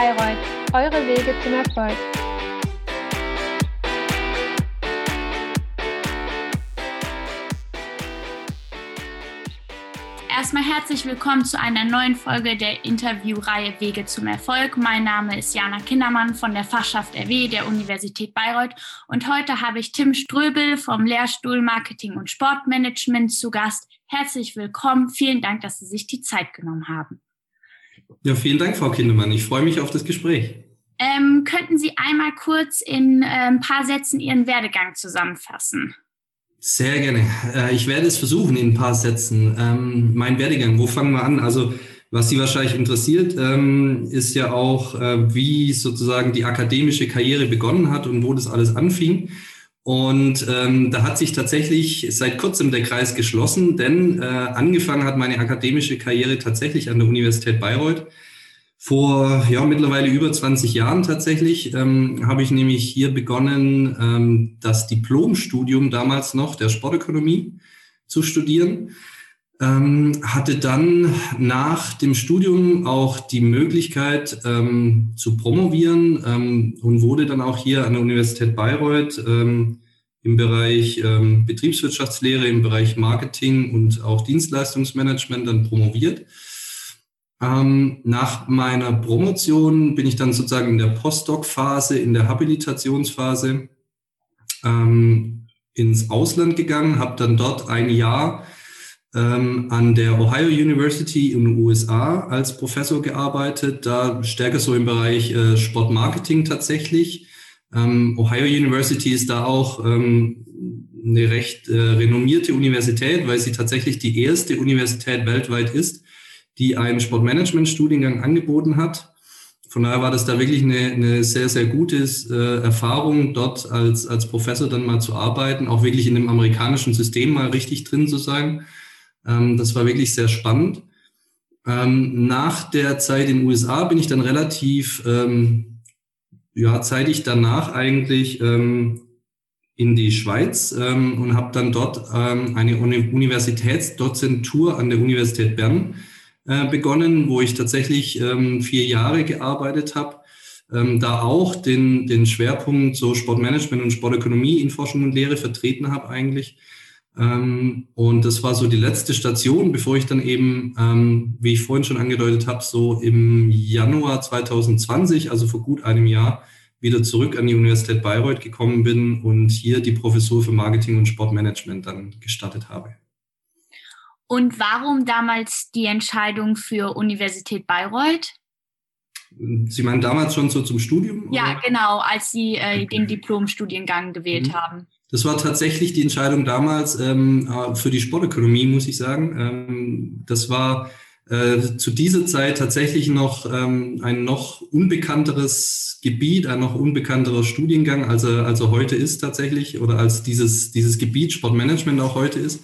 Bayreuth, eure Wege zum Erfolg. Erstmal herzlich willkommen zu einer neuen Folge der Interviewreihe Wege zum Erfolg. Mein Name ist Jana Kindermann von der Fachschaft RW der Universität Bayreuth und heute habe ich Tim Ströbel vom Lehrstuhl Marketing und Sportmanagement zu Gast. Herzlich willkommen. Vielen Dank, dass Sie sich die Zeit genommen haben. Ja, vielen Dank, Frau Kindermann. Ich freue mich auf das Gespräch. Ähm, könnten Sie einmal kurz in äh, ein paar Sätzen Ihren Werdegang zusammenfassen? Sehr gerne. Äh, ich werde es versuchen in ein paar Sätzen. Ähm, mein Werdegang, wo fangen wir an? Also was Sie wahrscheinlich interessiert, ähm, ist ja auch, äh, wie sozusagen die akademische Karriere begonnen hat und wo das alles anfing. Und ähm, da hat sich tatsächlich seit kurzem der Kreis geschlossen, denn äh, angefangen hat meine akademische Karriere tatsächlich an der Universität Bayreuth. Vor ja mittlerweile über 20 Jahren tatsächlich ähm, habe ich nämlich hier begonnen, ähm, das Diplomstudium damals noch der Sportökonomie zu studieren. Ähm, hatte dann nach dem Studium auch die Möglichkeit ähm, zu promovieren ähm, und wurde dann auch hier an der Universität Bayreuth ähm, im Bereich ähm, Betriebswirtschaftslehre, im Bereich Marketing und auch Dienstleistungsmanagement dann promoviert. Ähm, nach meiner Promotion bin ich dann sozusagen in der Postdoc-Phase, in der Habilitationsphase ins Ausland gegangen, habe dann dort ein Jahr an der Ohio University in den USA als Professor gearbeitet, da stärker so im Bereich äh, Sportmarketing tatsächlich. Ähm, Ohio University ist da auch ähm, eine recht äh, renommierte Universität, weil sie tatsächlich die erste Universität weltweit ist, die einen Sportmanagement-Studiengang angeboten hat. Von daher war das da wirklich eine, eine sehr, sehr gute äh, Erfahrung, dort als, als Professor dann mal zu arbeiten, auch wirklich in dem amerikanischen System mal richtig drin zu sein. Ähm, das war wirklich sehr spannend. Ähm, nach der Zeit in den USA bin ich dann relativ, ähm, ja, zeitig danach eigentlich ähm, in die Schweiz ähm, und habe dann dort ähm, eine Universitätsdozentur an der Universität Bern äh, begonnen, wo ich tatsächlich ähm, vier Jahre gearbeitet habe. Da auch den, den Schwerpunkt so Sportmanagement und Sportökonomie in Forschung und Lehre vertreten habe eigentlich. Ähm, und das war so die letzte Station, bevor ich dann eben, ähm, wie ich vorhin schon angedeutet habe, so im Januar 2020, also vor gut einem Jahr, wieder zurück an die Universität Bayreuth gekommen bin und hier die Professur für Marketing und Sportmanagement dann gestartet habe. Und warum damals die Entscheidung für Universität Bayreuth? Sie meinen damals schon so zum Studium? Ja, oder? genau, als Sie äh, den Diplomstudiengang gewählt mhm. haben. Das war tatsächlich die Entscheidung damals ähm, äh, für die Sportökonomie, muss ich sagen. Ähm, das war äh, zu dieser Zeit tatsächlich noch ähm, ein noch unbekannteres Gebiet, ein noch unbekannterer Studiengang, als er, als er heute ist tatsächlich oder als dieses, dieses Gebiet Sportmanagement auch heute ist.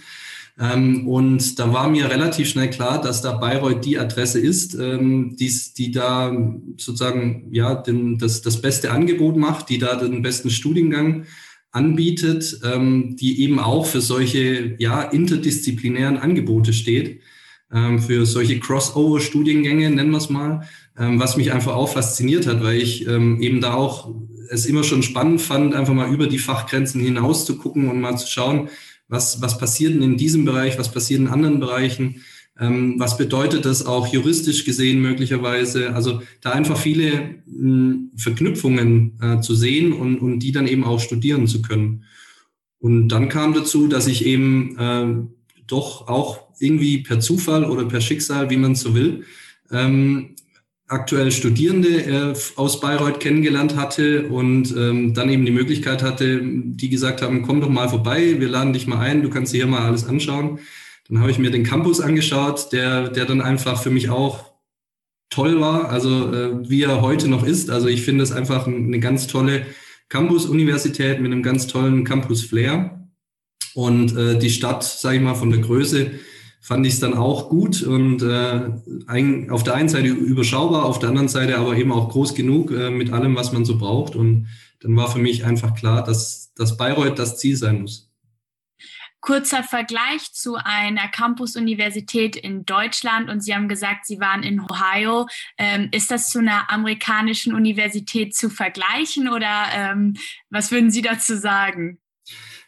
Ähm, und da war mir relativ schnell klar, dass da Bayreuth die Adresse ist, ähm, die, die da sozusagen ja den, das, das beste Angebot macht, die da den besten Studiengang anbietet, ähm, die eben auch für solche ja interdisziplinären Angebote steht, ähm, für solche Crossover-Studiengänge nennen wir es mal, ähm, was mich einfach auch fasziniert hat, weil ich ähm, eben da auch es immer schon spannend fand, einfach mal über die Fachgrenzen hinaus zu gucken und mal zu schauen, was, was passiert denn in diesem Bereich, was passiert in anderen Bereichen, was bedeutet das auch juristisch gesehen möglicherweise. Also da einfach viele hm, Verknüpfungen äh, zu sehen und, und die dann eben auch studieren zu können. Und dann kam dazu, dass ich eben äh, doch auch irgendwie per Zufall oder per Schicksal, wie man so will, ähm, aktuell Studierende äh, aus Bayreuth kennengelernt hatte und ähm, dann eben die Möglichkeit hatte, die gesagt haben, komm doch mal vorbei, wir laden dich mal ein, du kannst dir hier mal alles anschauen. Dann habe ich mir den Campus angeschaut, der, der dann einfach für mich auch toll war, also äh, wie er heute noch ist. Also ich finde es einfach eine ganz tolle Campus-Universität mit einem ganz tollen Campus-Flair. Und äh, die Stadt, sage ich mal, von der Größe fand ich es dann auch gut und äh, ein, auf der einen Seite überschaubar, auf der anderen Seite aber eben auch groß genug äh, mit allem, was man so braucht. Und dann war für mich einfach klar, dass, dass Bayreuth das Ziel sein muss. Kurzer Vergleich zu einer Campus-Universität in Deutschland und Sie haben gesagt, Sie waren in Ohio. Ähm, ist das zu einer amerikanischen Universität zu vergleichen oder ähm, was würden Sie dazu sagen?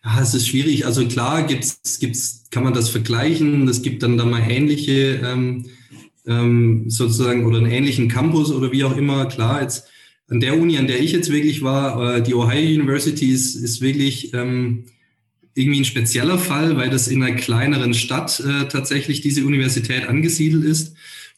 Ja, es ist schwierig. Also klar gibt's, gibt's, kann man das vergleichen. Es gibt dann da mal ähnliche ähm, ähm, sozusagen oder einen ähnlichen Campus oder wie auch immer. Klar, jetzt an der Uni, an der ich jetzt wirklich war, äh, die Ohio University ist, ist wirklich ähm, irgendwie ein spezieller Fall, weil das in einer kleineren Stadt äh, tatsächlich diese Universität angesiedelt ist.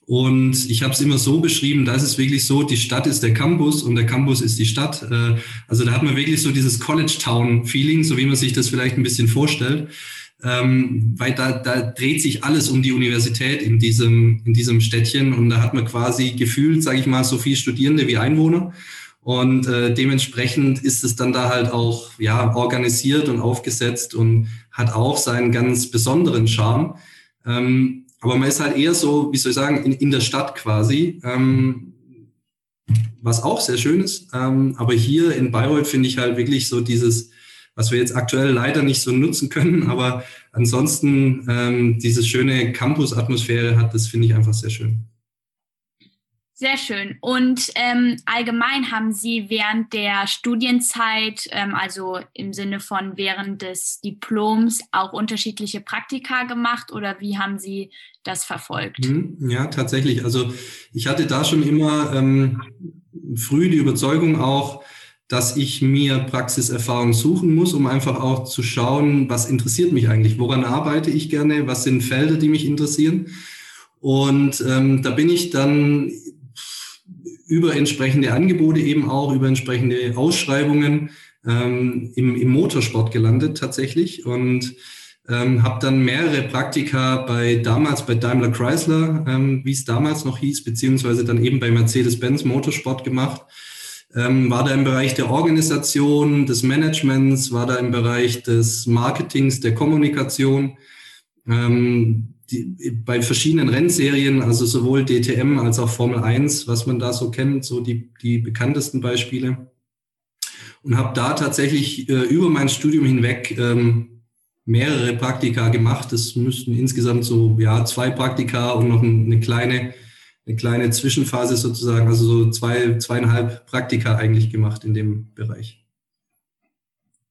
Und ich habe es immer so beschrieben, da ist es wirklich so, die Stadt ist der Campus und der Campus ist die Stadt. Äh, also da hat man wirklich so dieses College Town Feeling, so wie man sich das vielleicht ein bisschen vorstellt. Ähm, weil da, da dreht sich alles um die Universität in diesem, in diesem Städtchen und da hat man quasi gefühlt, sage ich mal, so viel Studierende wie Einwohner. Und äh, dementsprechend ist es dann da halt auch ja organisiert und aufgesetzt und hat auch seinen ganz besonderen Charme. Ähm, aber man ist halt eher so, wie soll ich sagen, in, in der Stadt quasi, ähm, was auch sehr schön ist. Ähm, aber hier in Bayreuth finde ich halt wirklich so dieses, was wir jetzt aktuell leider nicht so nutzen können, aber ansonsten ähm, diese schöne Campus-Atmosphäre hat, das finde ich einfach sehr schön. Sehr schön. Und ähm, allgemein haben Sie während der Studienzeit, ähm, also im Sinne von während des Diploms, auch unterschiedliche Praktika gemacht oder wie haben Sie das verfolgt? Mhm. Ja, tatsächlich. Also ich hatte da schon immer ähm, früh die Überzeugung auch, dass ich mir Praxiserfahrung suchen muss, um einfach auch zu schauen, was interessiert mich eigentlich, woran arbeite ich gerne, was sind Felder, die mich interessieren. Und ähm, da bin ich dann über entsprechende Angebote eben auch, über entsprechende Ausschreibungen ähm, im, im Motorsport gelandet tatsächlich und ähm, habe dann mehrere Praktika bei damals bei Daimler Chrysler, ähm, wie es damals noch hieß, beziehungsweise dann eben bei Mercedes-Benz Motorsport gemacht. Ähm, war da im Bereich der Organisation, des Managements, war da im Bereich des Marketings, der Kommunikation. Ähm, die, bei verschiedenen Rennserien, also sowohl DTM als auch Formel 1, was man da so kennt, so die, die bekanntesten Beispiele. Und habe da tatsächlich äh, über mein Studium hinweg ähm, mehrere Praktika gemacht. Das müssten insgesamt so ja zwei Praktika und noch eine kleine eine kleine Zwischenphase sozusagen, also so zwei zweieinhalb Praktika eigentlich gemacht in dem Bereich.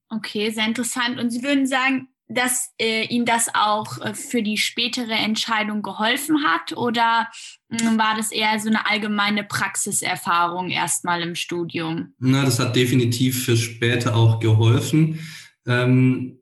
Okay, sehr interessant. Und Sie würden sagen, dass äh, Ihnen das auch äh, für die spätere Entscheidung geholfen hat oder äh, war das eher so eine allgemeine Praxiserfahrung erstmal im Studium? Na, das hat definitiv für später auch geholfen. Ähm,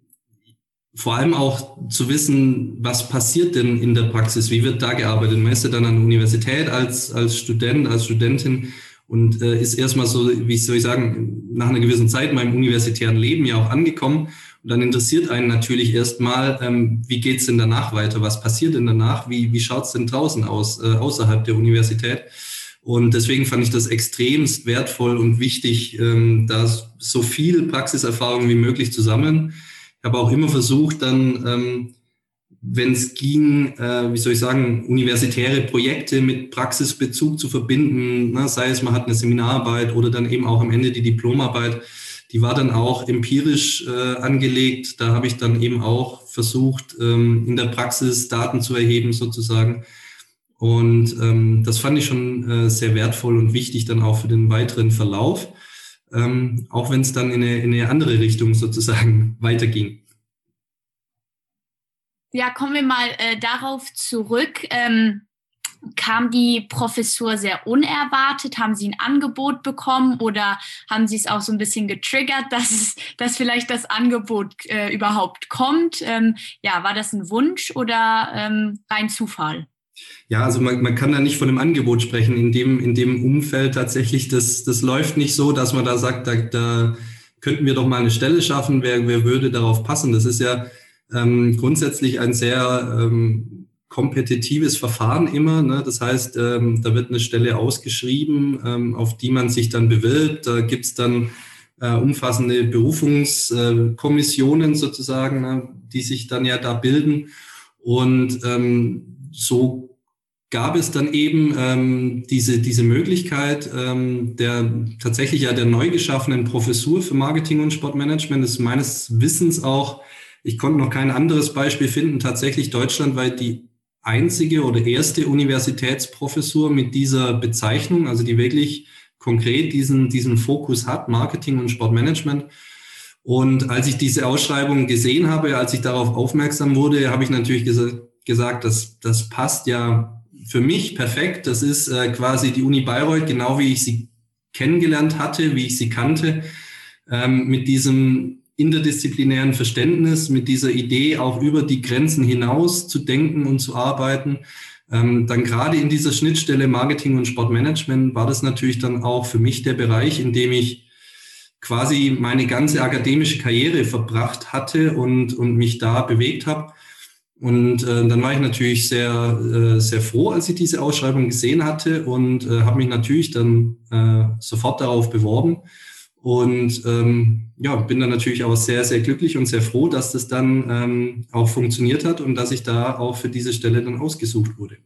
vor allem auch zu wissen, was passiert denn in der Praxis, wie wird da gearbeitet. Man ist ja dann an der Universität als, als Student, als Studentin und äh, ist erstmal so, wie soll ich sagen, nach einer gewissen Zeit in meinem universitären Leben ja auch angekommen und dann interessiert einen natürlich erstmal, ähm, wie geht's denn danach weiter? Was passiert denn danach? Wie, wie schaut's denn draußen aus, äh, außerhalb der Universität? Und deswegen fand ich das extremst wertvoll und wichtig, ähm, da so viel Praxiserfahrung wie möglich zu sammeln. Ich habe auch immer versucht, dann, ähm, wenn es ging, äh, wie soll ich sagen, universitäre Projekte mit Praxisbezug zu verbinden, ne? sei es man hat eine Seminararbeit oder dann eben auch am Ende die Diplomarbeit, die war dann auch empirisch äh, angelegt. Da habe ich dann eben auch versucht, ähm, in der Praxis Daten zu erheben sozusagen. Und ähm, das fand ich schon äh, sehr wertvoll und wichtig dann auch für den weiteren Verlauf, ähm, auch wenn es dann in eine, in eine andere Richtung sozusagen weiterging. Ja, kommen wir mal äh, darauf zurück. Ähm, Kam die Professur sehr unerwartet? Haben Sie ein Angebot bekommen oder haben Sie es auch so ein bisschen getriggert, dass, dass vielleicht das Angebot äh, überhaupt kommt? Ähm, ja, war das ein Wunsch oder ähm, rein Zufall? Ja, also man, man kann da nicht von einem Angebot sprechen. In dem, in dem Umfeld tatsächlich, das, das läuft nicht so, dass man da sagt, da, da könnten wir doch mal eine Stelle schaffen, wer, wer würde darauf passen. Das ist ja ähm, grundsätzlich ein sehr ähm, kompetitives Verfahren immer. Ne? Das heißt, ähm, da wird eine Stelle ausgeschrieben, ähm, auf die man sich dann bewirbt. Da gibt's dann äh, umfassende Berufungskommissionen sozusagen, ne? die sich dann ja da bilden. Und ähm, so gab es dann eben ähm, diese, diese Möglichkeit ähm, der tatsächlich ja der neu geschaffenen Professur für Marketing und Sportmanagement. Das ist meines Wissens auch ich konnte noch kein anderes Beispiel finden, tatsächlich deutschlandweit die einzige oder erste Universitätsprofessur mit dieser Bezeichnung, also die wirklich konkret diesen, diesen Fokus hat, Marketing und Sportmanagement. Und als ich diese Ausschreibung gesehen habe, als ich darauf aufmerksam wurde, habe ich natürlich ges gesagt, dass das passt ja für mich perfekt. Das ist äh, quasi die Uni Bayreuth, genau wie ich sie kennengelernt hatte, wie ich sie kannte, ähm, mit diesem interdisziplinären Verständnis, mit dieser Idee auch über die Grenzen hinaus zu denken und zu arbeiten. Ähm, dann gerade in dieser Schnittstelle Marketing und Sportmanagement war das natürlich dann auch für mich der Bereich, in dem ich quasi meine ganze akademische Karriere verbracht hatte und, und mich da bewegt habe. Und äh, dann war ich natürlich sehr, äh, sehr froh, als ich diese Ausschreibung gesehen hatte und äh, habe mich natürlich dann äh, sofort darauf beworben. Und ähm, ja, bin dann natürlich auch sehr, sehr glücklich und sehr froh, dass das dann ähm, auch funktioniert hat und dass ich da auch für diese Stelle dann ausgesucht wurde.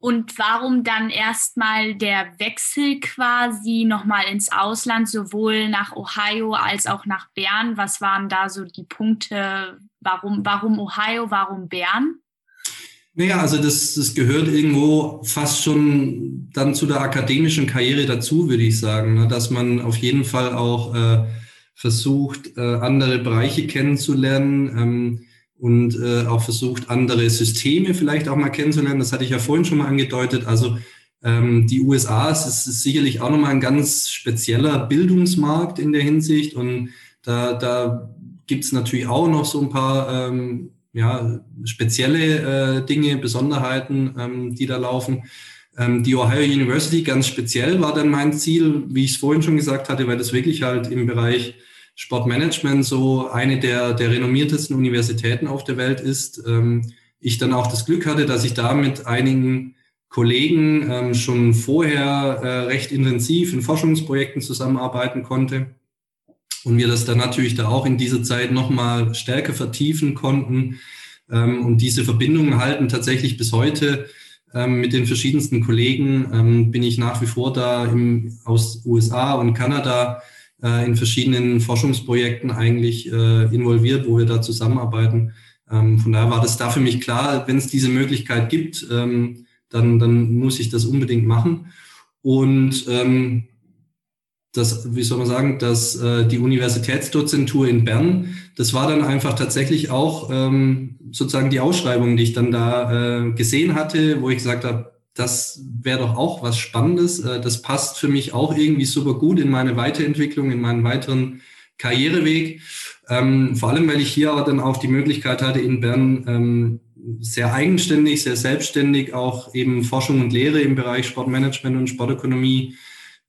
Und warum dann erstmal der Wechsel quasi nochmal ins Ausland, sowohl nach Ohio als auch nach Bern? Was waren da so die Punkte? Warum, warum Ohio, warum Bern? Naja, also das, das gehört irgendwo fast schon dann zu der akademischen Karriere dazu, würde ich sagen, ne? dass man auf jeden Fall auch äh, versucht, äh, andere Bereiche kennenzulernen. Ähm, und äh, auch versucht, andere Systeme vielleicht auch mal kennenzulernen. Das hatte ich ja vorhin schon mal angedeutet. Also ähm, die USA es ist, ist sicherlich auch nochmal ein ganz spezieller Bildungsmarkt in der Hinsicht. Und da, da gibt es natürlich auch noch so ein paar ähm, ja, spezielle äh, Dinge, Besonderheiten, ähm, die da laufen. Ähm, die Ohio University ganz speziell war dann mein Ziel, wie ich es vorhin schon gesagt hatte, weil das wirklich halt im Bereich Sportmanagement so eine der, der renommiertesten Universitäten auf der Welt ist. Ähm, ich dann auch das Glück hatte, dass ich da mit einigen Kollegen ähm, schon vorher äh, recht intensiv in Forschungsprojekten zusammenarbeiten konnte und wir das dann natürlich da auch in dieser Zeit nochmal stärker vertiefen konnten ähm, und diese Verbindungen halten tatsächlich bis heute ähm, mit den verschiedensten Kollegen ähm, bin ich nach wie vor da im, aus USA und Kanada äh, in verschiedenen Forschungsprojekten eigentlich äh, involviert, wo wir da zusammenarbeiten. Von daher war das da für mich klar, wenn es diese Möglichkeit gibt, dann, dann muss ich das unbedingt machen. Und ähm, das, wie soll man sagen, dass äh, die Universitätsdozentur in Bern, das war dann einfach tatsächlich auch ähm, sozusagen die Ausschreibung, die ich dann da äh, gesehen hatte, wo ich gesagt habe, das wäre doch auch was Spannendes. Äh, das passt für mich auch irgendwie super gut in meine Weiterentwicklung, in meinen weiteren Karriereweg. Ähm, vor allem, weil ich hier auch dann auch die Möglichkeit hatte, in Bern ähm, sehr eigenständig, sehr selbstständig auch eben Forschung und Lehre im Bereich Sportmanagement und Sportökonomie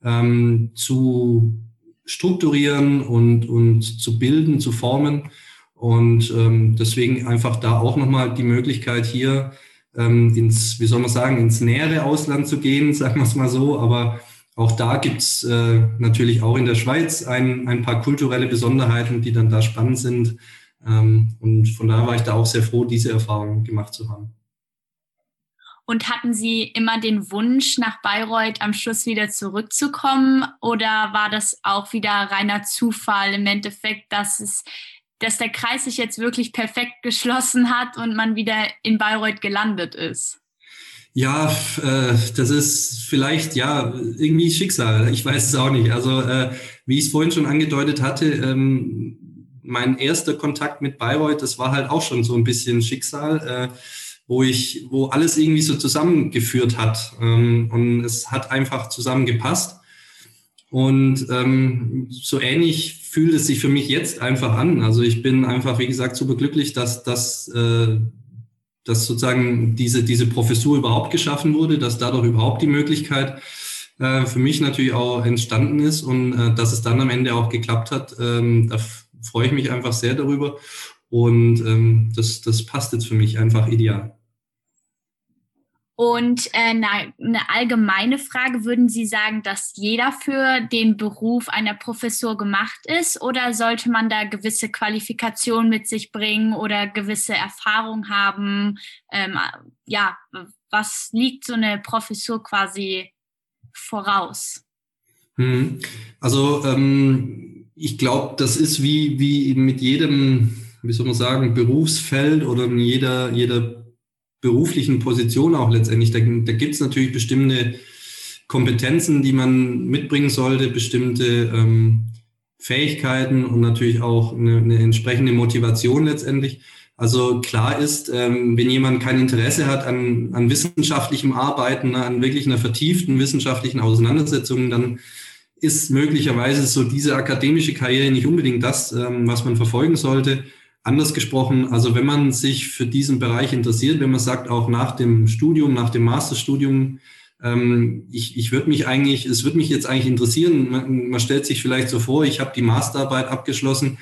ähm, zu strukturieren und, und zu bilden, zu formen. Und ähm, deswegen einfach da auch nochmal die Möglichkeit hier ähm, ins, wie soll man sagen, ins nähere Ausland zu gehen, sagen wir es mal so. Aber auch da gibt's äh, natürlich auch in der Schweiz ein, ein paar kulturelle Besonderheiten, die dann da spannend sind. Ähm, und von daher war ich da auch sehr froh, diese Erfahrung gemacht zu haben. Und hatten Sie immer den Wunsch, nach Bayreuth am Schluss wieder zurückzukommen? Oder war das auch wieder reiner Zufall im Endeffekt, dass es dass der Kreis sich jetzt wirklich perfekt geschlossen hat und man wieder in Bayreuth gelandet ist? Ja, äh, das ist vielleicht ja irgendwie Schicksal. Ich weiß es auch nicht. Also äh, wie ich es vorhin schon angedeutet hatte, ähm, mein erster Kontakt mit Bayreuth, das war halt auch schon so ein bisschen Schicksal, äh, wo ich, wo alles irgendwie so zusammengeführt hat ähm, und es hat einfach zusammengepasst. Und ähm, so ähnlich fühlt es sich für mich jetzt einfach an. Also ich bin einfach, wie gesagt, super glücklich, dass, dass, äh, dass sozusagen diese, diese Professur überhaupt geschaffen wurde, dass dadurch überhaupt die Möglichkeit äh, für mich natürlich auch entstanden ist und äh, dass es dann am Ende auch geklappt hat. Ähm, da freue ich mich einfach sehr darüber. Und ähm, das, das passt jetzt für mich einfach ideal. Und äh, eine, eine allgemeine Frage, würden Sie sagen, dass jeder für den Beruf einer Professur gemacht ist oder sollte man da gewisse Qualifikationen mit sich bringen oder gewisse Erfahrung haben? Ähm, ja, was liegt so eine Professur quasi voraus? Hm. Also ähm, ich glaube, das ist wie, wie mit jedem, wie soll man sagen, Berufsfeld oder in jeder, jeder beruflichen Position auch letztendlich. Da, da gibt es natürlich bestimmte Kompetenzen, die man mitbringen sollte, bestimmte ähm, Fähigkeiten und natürlich auch eine, eine entsprechende Motivation letztendlich. Also klar ist, ähm, wenn jemand kein Interesse hat an, an wissenschaftlichem Arbeiten, an wirklich einer vertieften wissenschaftlichen Auseinandersetzung, dann ist möglicherweise so diese akademische Karriere nicht unbedingt das, ähm, was man verfolgen sollte. Anders gesprochen, also wenn man sich für diesen Bereich interessiert, wenn man sagt, auch nach dem Studium, nach dem Masterstudium, ähm, ich, ich würde mich eigentlich, es würde mich jetzt eigentlich interessieren, man, man stellt sich vielleicht so vor, ich habe die Masterarbeit abgeschlossen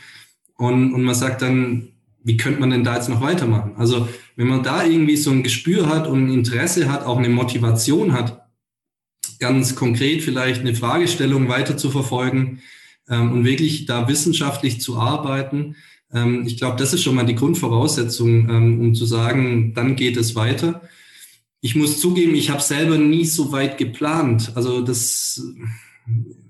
und, und man sagt dann, wie könnte man denn da jetzt noch weitermachen? Also wenn man da irgendwie so ein Gespür hat und ein Interesse hat, auch eine Motivation hat, ganz konkret vielleicht eine Fragestellung weiter zu verfolgen ähm, und wirklich da wissenschaftlich zu arbeiten, ähm, ich glaube, das ist schon mal die Grundvoraussetzung, ähm, um zu sagen, dann geht es weiter. Ich muss zugeben, ich habe selber nie so weit geplant. Also das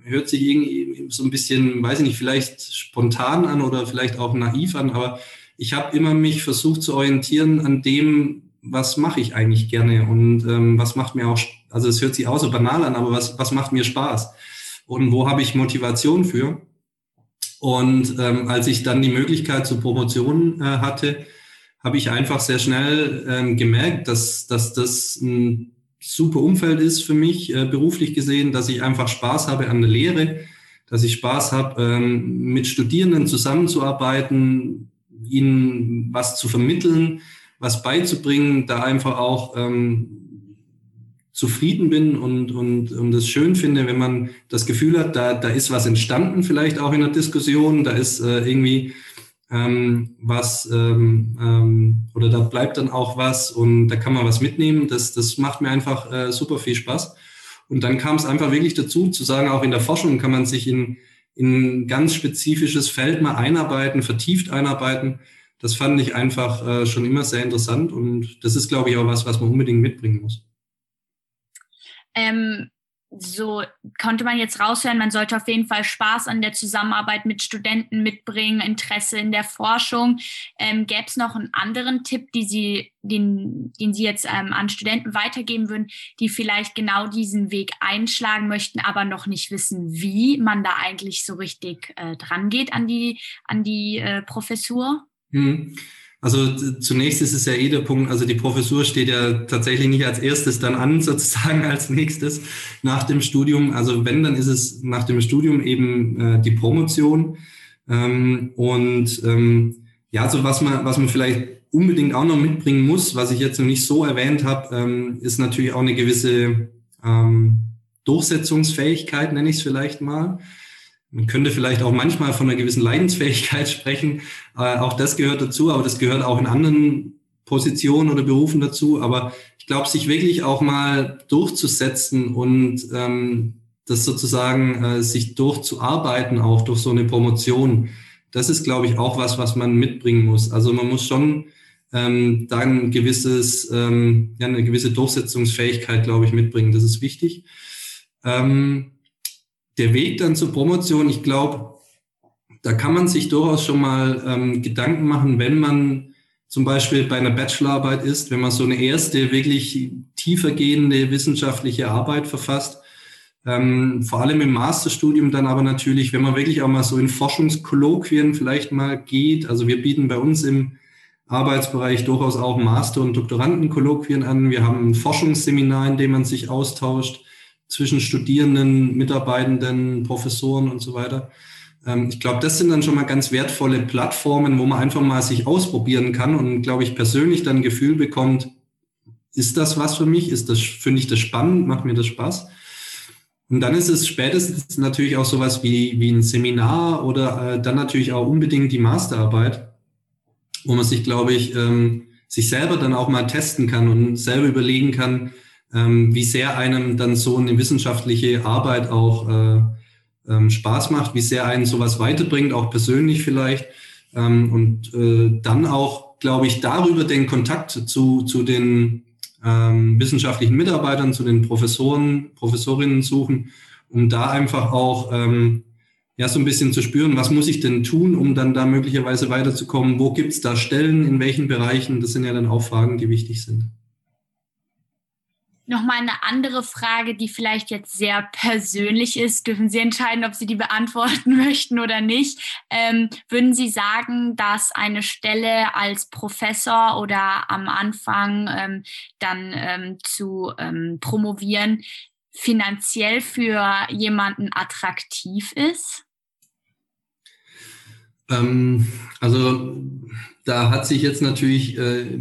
hört sich irgendwie so ein bisschen, weiß ich nicht, vielleicht spontan an oder vielleicht auch naiv an, aber ich habe immer mich versucht zu orientieren an dem, was mache ich eigentlich gerne und ähm, was macht mir auch, also es hört sich auch so banal an, aber was, was macht mir Spaß und wo habe ich Motivation für? Und ähm, als ich dann die Möglichkeit zur Promotion äh, hatte, habe ich einfach sehr schnell ähm, gemerkt, dass, dass das ein super Umfeld ist für mich, äh, beruflich gesehen, dass ich einfach Spaß habe an der Lehre, dass ich Spaß habe, ähm, mit Studierenden zusammenzuarbeiten, ihnen was zu vermitteln, was beizubringen, da einfach auch ähm, zufrieden bin und, und, und es schön finde, wenn man das Gefühl hat, da, da ist was entstanden, vielleicht auch in der Diskussion, da ist äh, irgendwie ähm, was ähm, ähm, oder da bleibt dann auch was und da kann man was mitnehmen. Das, das macht mir einfach äh, super viel Spaß. Und dann kam es einfach wirklich dazu, zu sagen, auch in der Forschung kann man sich in, in ein ganz spezifisches Feld mal einarbeiten, vertieft einarbeiten. Das fand ich einfach äh, schon immer sehr interessant und das ist, glaube ich, auch was, was man unbedingt mitbringen muss. Ähm, so konnte man jetzt raushören, man sollte auf jeden Fall Spaß an der Zusammenarbeit mit Studenten mitbringen, Interesse in der Forschung. Ähm, Gäbe es noch einen anderen Tipp, die Sie, den, den Sie jetzt ähm, an Studenten weitergeben würden, die vielleicht genau diesen Weg einschlagen möchten, aber noch nicht wissen, wie man da eigentlich so richtig äh, dran geht an die, an die äh, Professur? Mhm. Also zunächst ist es ja eh der Punkt, also die Professur steht ja tatsächlich nicht als erstes dann an, sozusagen als nächstes nach dem Studium. Also wenn, dann ist es nach dem Studium eben äh, die Promotion. Ähm, und ähm, ja, so was man, was man vielleicht unbedingt auch noch mitbringen muss, was ich jetzt noch nicht so erwähnt habe, ähm, ist natürlich auch eine gewisse ähm, Durchsetzungsfähigkeit, nenne ich es vielleicht mal. Man könnte vielleicht auch manchmal von einer gewissen Leidensfähigkeit sprechen. Äh, auch das gehört dazu, aber das gehört auch in anderen Positionen oder Berufen dazu. Aber ich glaube, sich wirklich auch mal durchzusetzen und ähm, das sozusagen äh, sich durchzuarbeiten, auch durch so eine Promotion, das ist, glaube ich, auch was, was man mitbringen muss. Also man muss schon ähm, da ein gewisses, ähm, ja, eine gewisse Durchsetzungsfähigkeit, glaube ich, mitbringen. Das ist wichtig. Ähm, der Weg dann zur Promotion, ich glaube, da kann man sich durchaus schon mal ähm, Gedanken machen, wenn man zum Beispiel bei einer Bachelorarbeit ist, wenn man so eine erste wirklich tiefergehende wissenschaftliche Arbeit verfasst. Ähm, vor allem im Masterstudium dann aber natürlich, wenn man wirklich auch mal so in Forschungskolloquien vielleicht mal geht. Also wir bieten bei uns im Arbeitsbereich durchaus auch Master- und Doktorandenkolloquien an. Wir haben ein Forschungsseminar, in dem man sich austauscht zwischen Studierenden, Mitarbeitenden, Professoren und so weiter. Ähm, ich glaube, das sind dann schon mal ganz wertvolle Plattformen, wo man einfach mal sich ausprobieren kann und, glaube ich, persönlich dann ein Gefühl bekommt, ist das was für mich? Ist das, finde ich das spannend? Macht mir das Spaß? Und dann ist es spätestens natürlich auch sowas wie, wie ein Seminar oder äh, dann natürlich auch unbedingt die Masterarbeit, wo man sich, glaube ich, ähm, sich selber dann auch mal testen kann und selber überlegen kann, wie sehr einem dann so eine wissenschaftliche Arbeit auch äh, ähm, Spaß macht, wie sehr einen sowas weiterbringt, auch persönlich vielleicht. Ähm, und äh, dann auch, glaube ich, darüber den Kontakt zu, zu den ähm, wissenschaftlichen Mitarbeitern, zu den Professoren, Professorinnen suchen, um da einfach auch ähm, ja so ein bisschen zu spüren, was muss ich denn tun, um dann da möglicherweise weiterzukommen? Wo gibt es da Stellen, in welchen Bereichen? Das sind ja dann auch Fragen, die wichtig sind nochmal eine andere Frage, die vielleicht jetzt sehr persönlich ist. Dürfen Sie entscheiden, ob Sie die beantworten möchten oder nicht. Ähm, würden Sie sagen, dass eine Stelle als Professor oder am Anfang ähm, dann ähm, zu ähm, promovieren finanziell für jemanden attraktiv ist? Ähm, also da hat sich jetzt natürlich äh,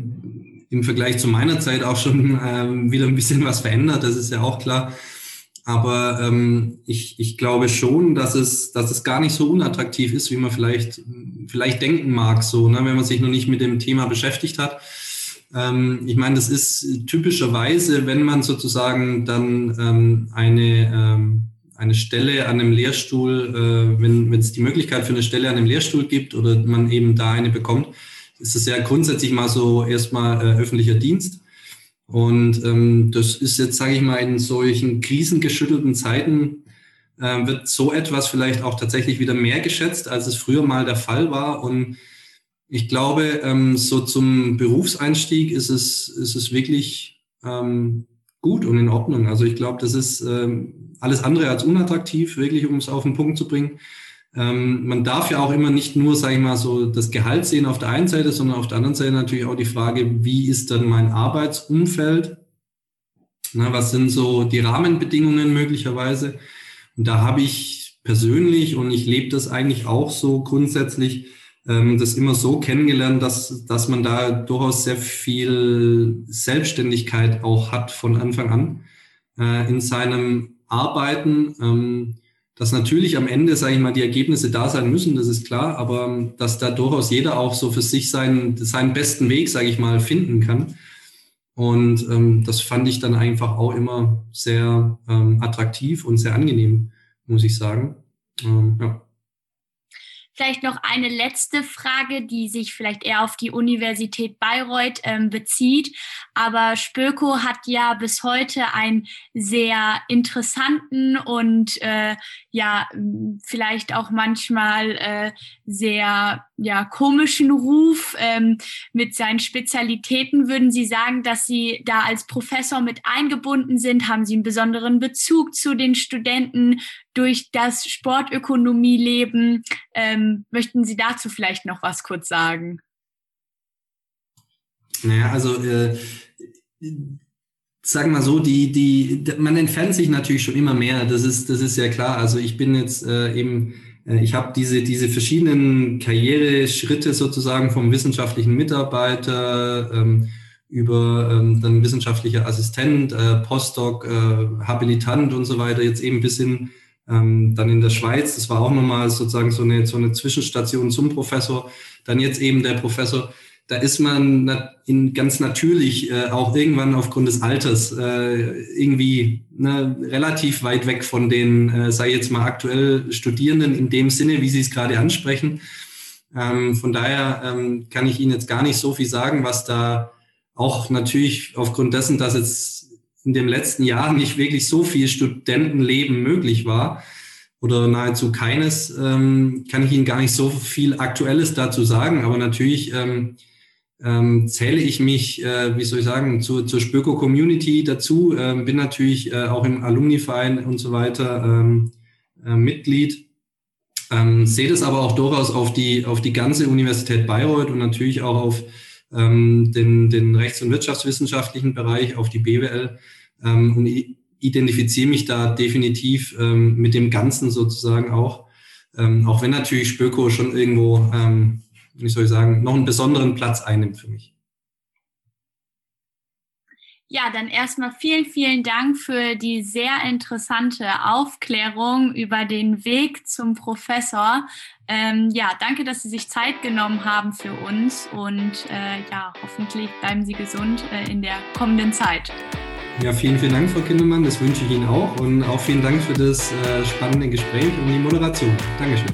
im Vergleich zu meiner Zeit auch schon ähm, wieder ein bisschen was verändert, das ist ja auch klar. Aber ähm, ich, ich glaube schon, dass es, dass es gar nicht so unattraktiv ist, wie man vielleicht, vielleicht denken mag, so, ne, wenn man sich noch nicht mit dem Thema beschäftigt hat. Ähm, ich meine, das ist typischerweise, wenn man sozusagen dann ähm, eine, ähm, eine Stelle an einem Lehrstuhl, äh, wenn es die Möglichkeit für eine Stelle an einem Lehrstuhl gibt oder man eben da eine bekommt, ist es ja grundsätzlich mal so erstmal äh, öffentlicher Dienst. Und ähm, das ist jetzt, sage ich mal, in solchen krisengeschüttelten Zeiten äh, wird so etwas vielleicht auch tatsächlich wieder mehr geschätzt, als es früher mal der Fall war. Und ich glaube, ähm, so zum Berufseinstieg ist es, ist es wirklich ähm, gut und in Ordnung. Also ich glaube, das ist ähm, alles andere als unattraktiv, wirklich, um es auf den Punkt zu bringen. Ähm, man darf ja auch immer nicht nur, sage ich mal, so das Gehalt sehen auf der einen Seite, sondern auf der anderen Seite natürlich auch die Frage, wie ist dann mein Arbeitsumfeld? Na, was sind so die Rahmenbedingungen möglicherweise? Und da habe ich persönlich, und ich lebe das eigentlich auch so grundsätzlich, ähm, das immer so kennengelernt, dass, dass man da durchaus sehr viel Selbstständigkeit auch hat von Anfang an äh, in seinem Arbeiten. Ähm, dass natürlich am Ende, sage ich mal, die Ergebnisse da sein müssen, das ist klar, aber ähm, dass da durchaus jeder auch so für sich seinen, seinen besten Weg, sage ich mal, finden kann. Und ähm, das fand ich dann einfach auch immer sehr ähm, attraktiv und sehr angenehm, muss ich sagen. Ähm, ja. Vielleicht noch eine letzte Frage, die sich vielleicht eher auf die Universität Bayreuth ähm, bezieht. Aber Spöko hat ja bis heute einen sehr interessanten und äh, ja, vielleicht auch manchmal äh, sehr ja, komischen Ruf ähm, mit seinen Spezialitäten. Würden Sie sagen, dass Sie da als Professor mit eingebunden sind? Haben Sie einen besonderen Bezug zu den Studenten durch das Sportökonomieleben? Ähm, möchten Sie dazu vielleicht noch was kurz sagen? Naja, also äh, sagen wir so, die, die, man entfernt sich natürlich schon immer mehr. Das ist, das ist ja klar. Also ich bin jetzt äh, eben, äh, ich habe diese, diese verschiedenen Karriereschritte sozusagen vom wissenschaftlichen Mitarbeiter ähm, über ähm, dann wissenschaftlicher Assistent, äh, Postdoc, äh, Habilitant und so weiter, jetzt eben bis hin ähm, dann in der Schweiz. Das war auch nochmal sozusagen so eine, so eine Zwischenstation zum Professor. Dann jetzt eben der Professor da ist man in, ganz natürlich äh, auch irgendwann aufgrund des Alters äh, irgendwie ne, relativ weit weg von den, äh, sei jetzt mal aktuell Studierenden in dem Sinne, wie Sie es gerade ansprechen. Ähm, von daher ähm, kann ich Ihnen jetzt gar nicht so viel sagen, was da auch natürlich aufgrund dessen, dass jetzt in dem letzten Jahr nicht wirklich so viel Studentenleben möglich war oder nahezu keines, ähm, kann ich Ihnen gar nicht so viel Aktuelles dazu sagen. Aber natürlich ähm, ähm, zähle ich mich, äh, wie soll ich sagen, zu, zur Spöko-Community dazu, ähm, bin natürlich äh, auch im Alumni-Verein und so weiter ähm, äh, Mitglied, ähm, sehe das aber auch durchaus auf die, auf die ganze Universität Bayreuth und natürlich auch auf ähm, den, den rechts- und wirtschaftswissenschaftlichen Bereich, auf die BWL ähm, und identifiziere mich da definitiv ähm, mit dem Ganzen sozusagen auch, ähm, auch wenn natürlich Spöko schon irgendwo ähm, wie soll ich sagen, noch einen besonderen Platz einnimmt für mich. Ja, dann erstmal vielen, vielen Dank für die sehr interessante Aufklärung über den Weg zum Professor. Ähm, ja, danke, dass Sie sich Zeit genommen haben für uns und äh, ja, hoffentlich bleiben Sie gesund äh, in der kommenden Zeit. Ja, vielen, vielen Dank, Frau Kindermann. Das wünsche ich Ihnen auch und auch vielen Dank für das äh, spannende Gespräch und die Moderation. Dankeschön.